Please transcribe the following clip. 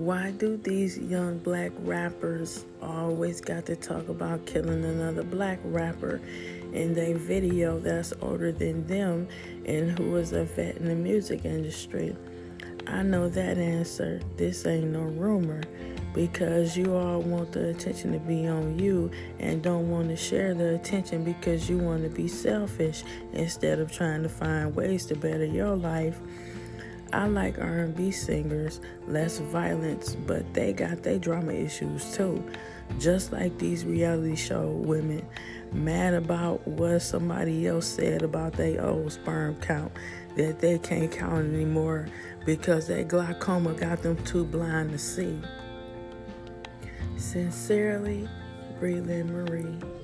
Why do these young black rappers always got to talk about killing another black rapper in their video that's older than them and who is a vet in the music industry? I know that answer. This ain't no rumor because you all want the attention to be on you and don't want to share the attention because you want to be selfish instead of trying to find ways to better your life. I like R&B singers, less violence, but they got their drama issues too. Just like these reality show women, mad about what somebody else said about their old sperm count that they can't count anymore because that glaucoma got them too blind to see. Sincerely, Breland Marie.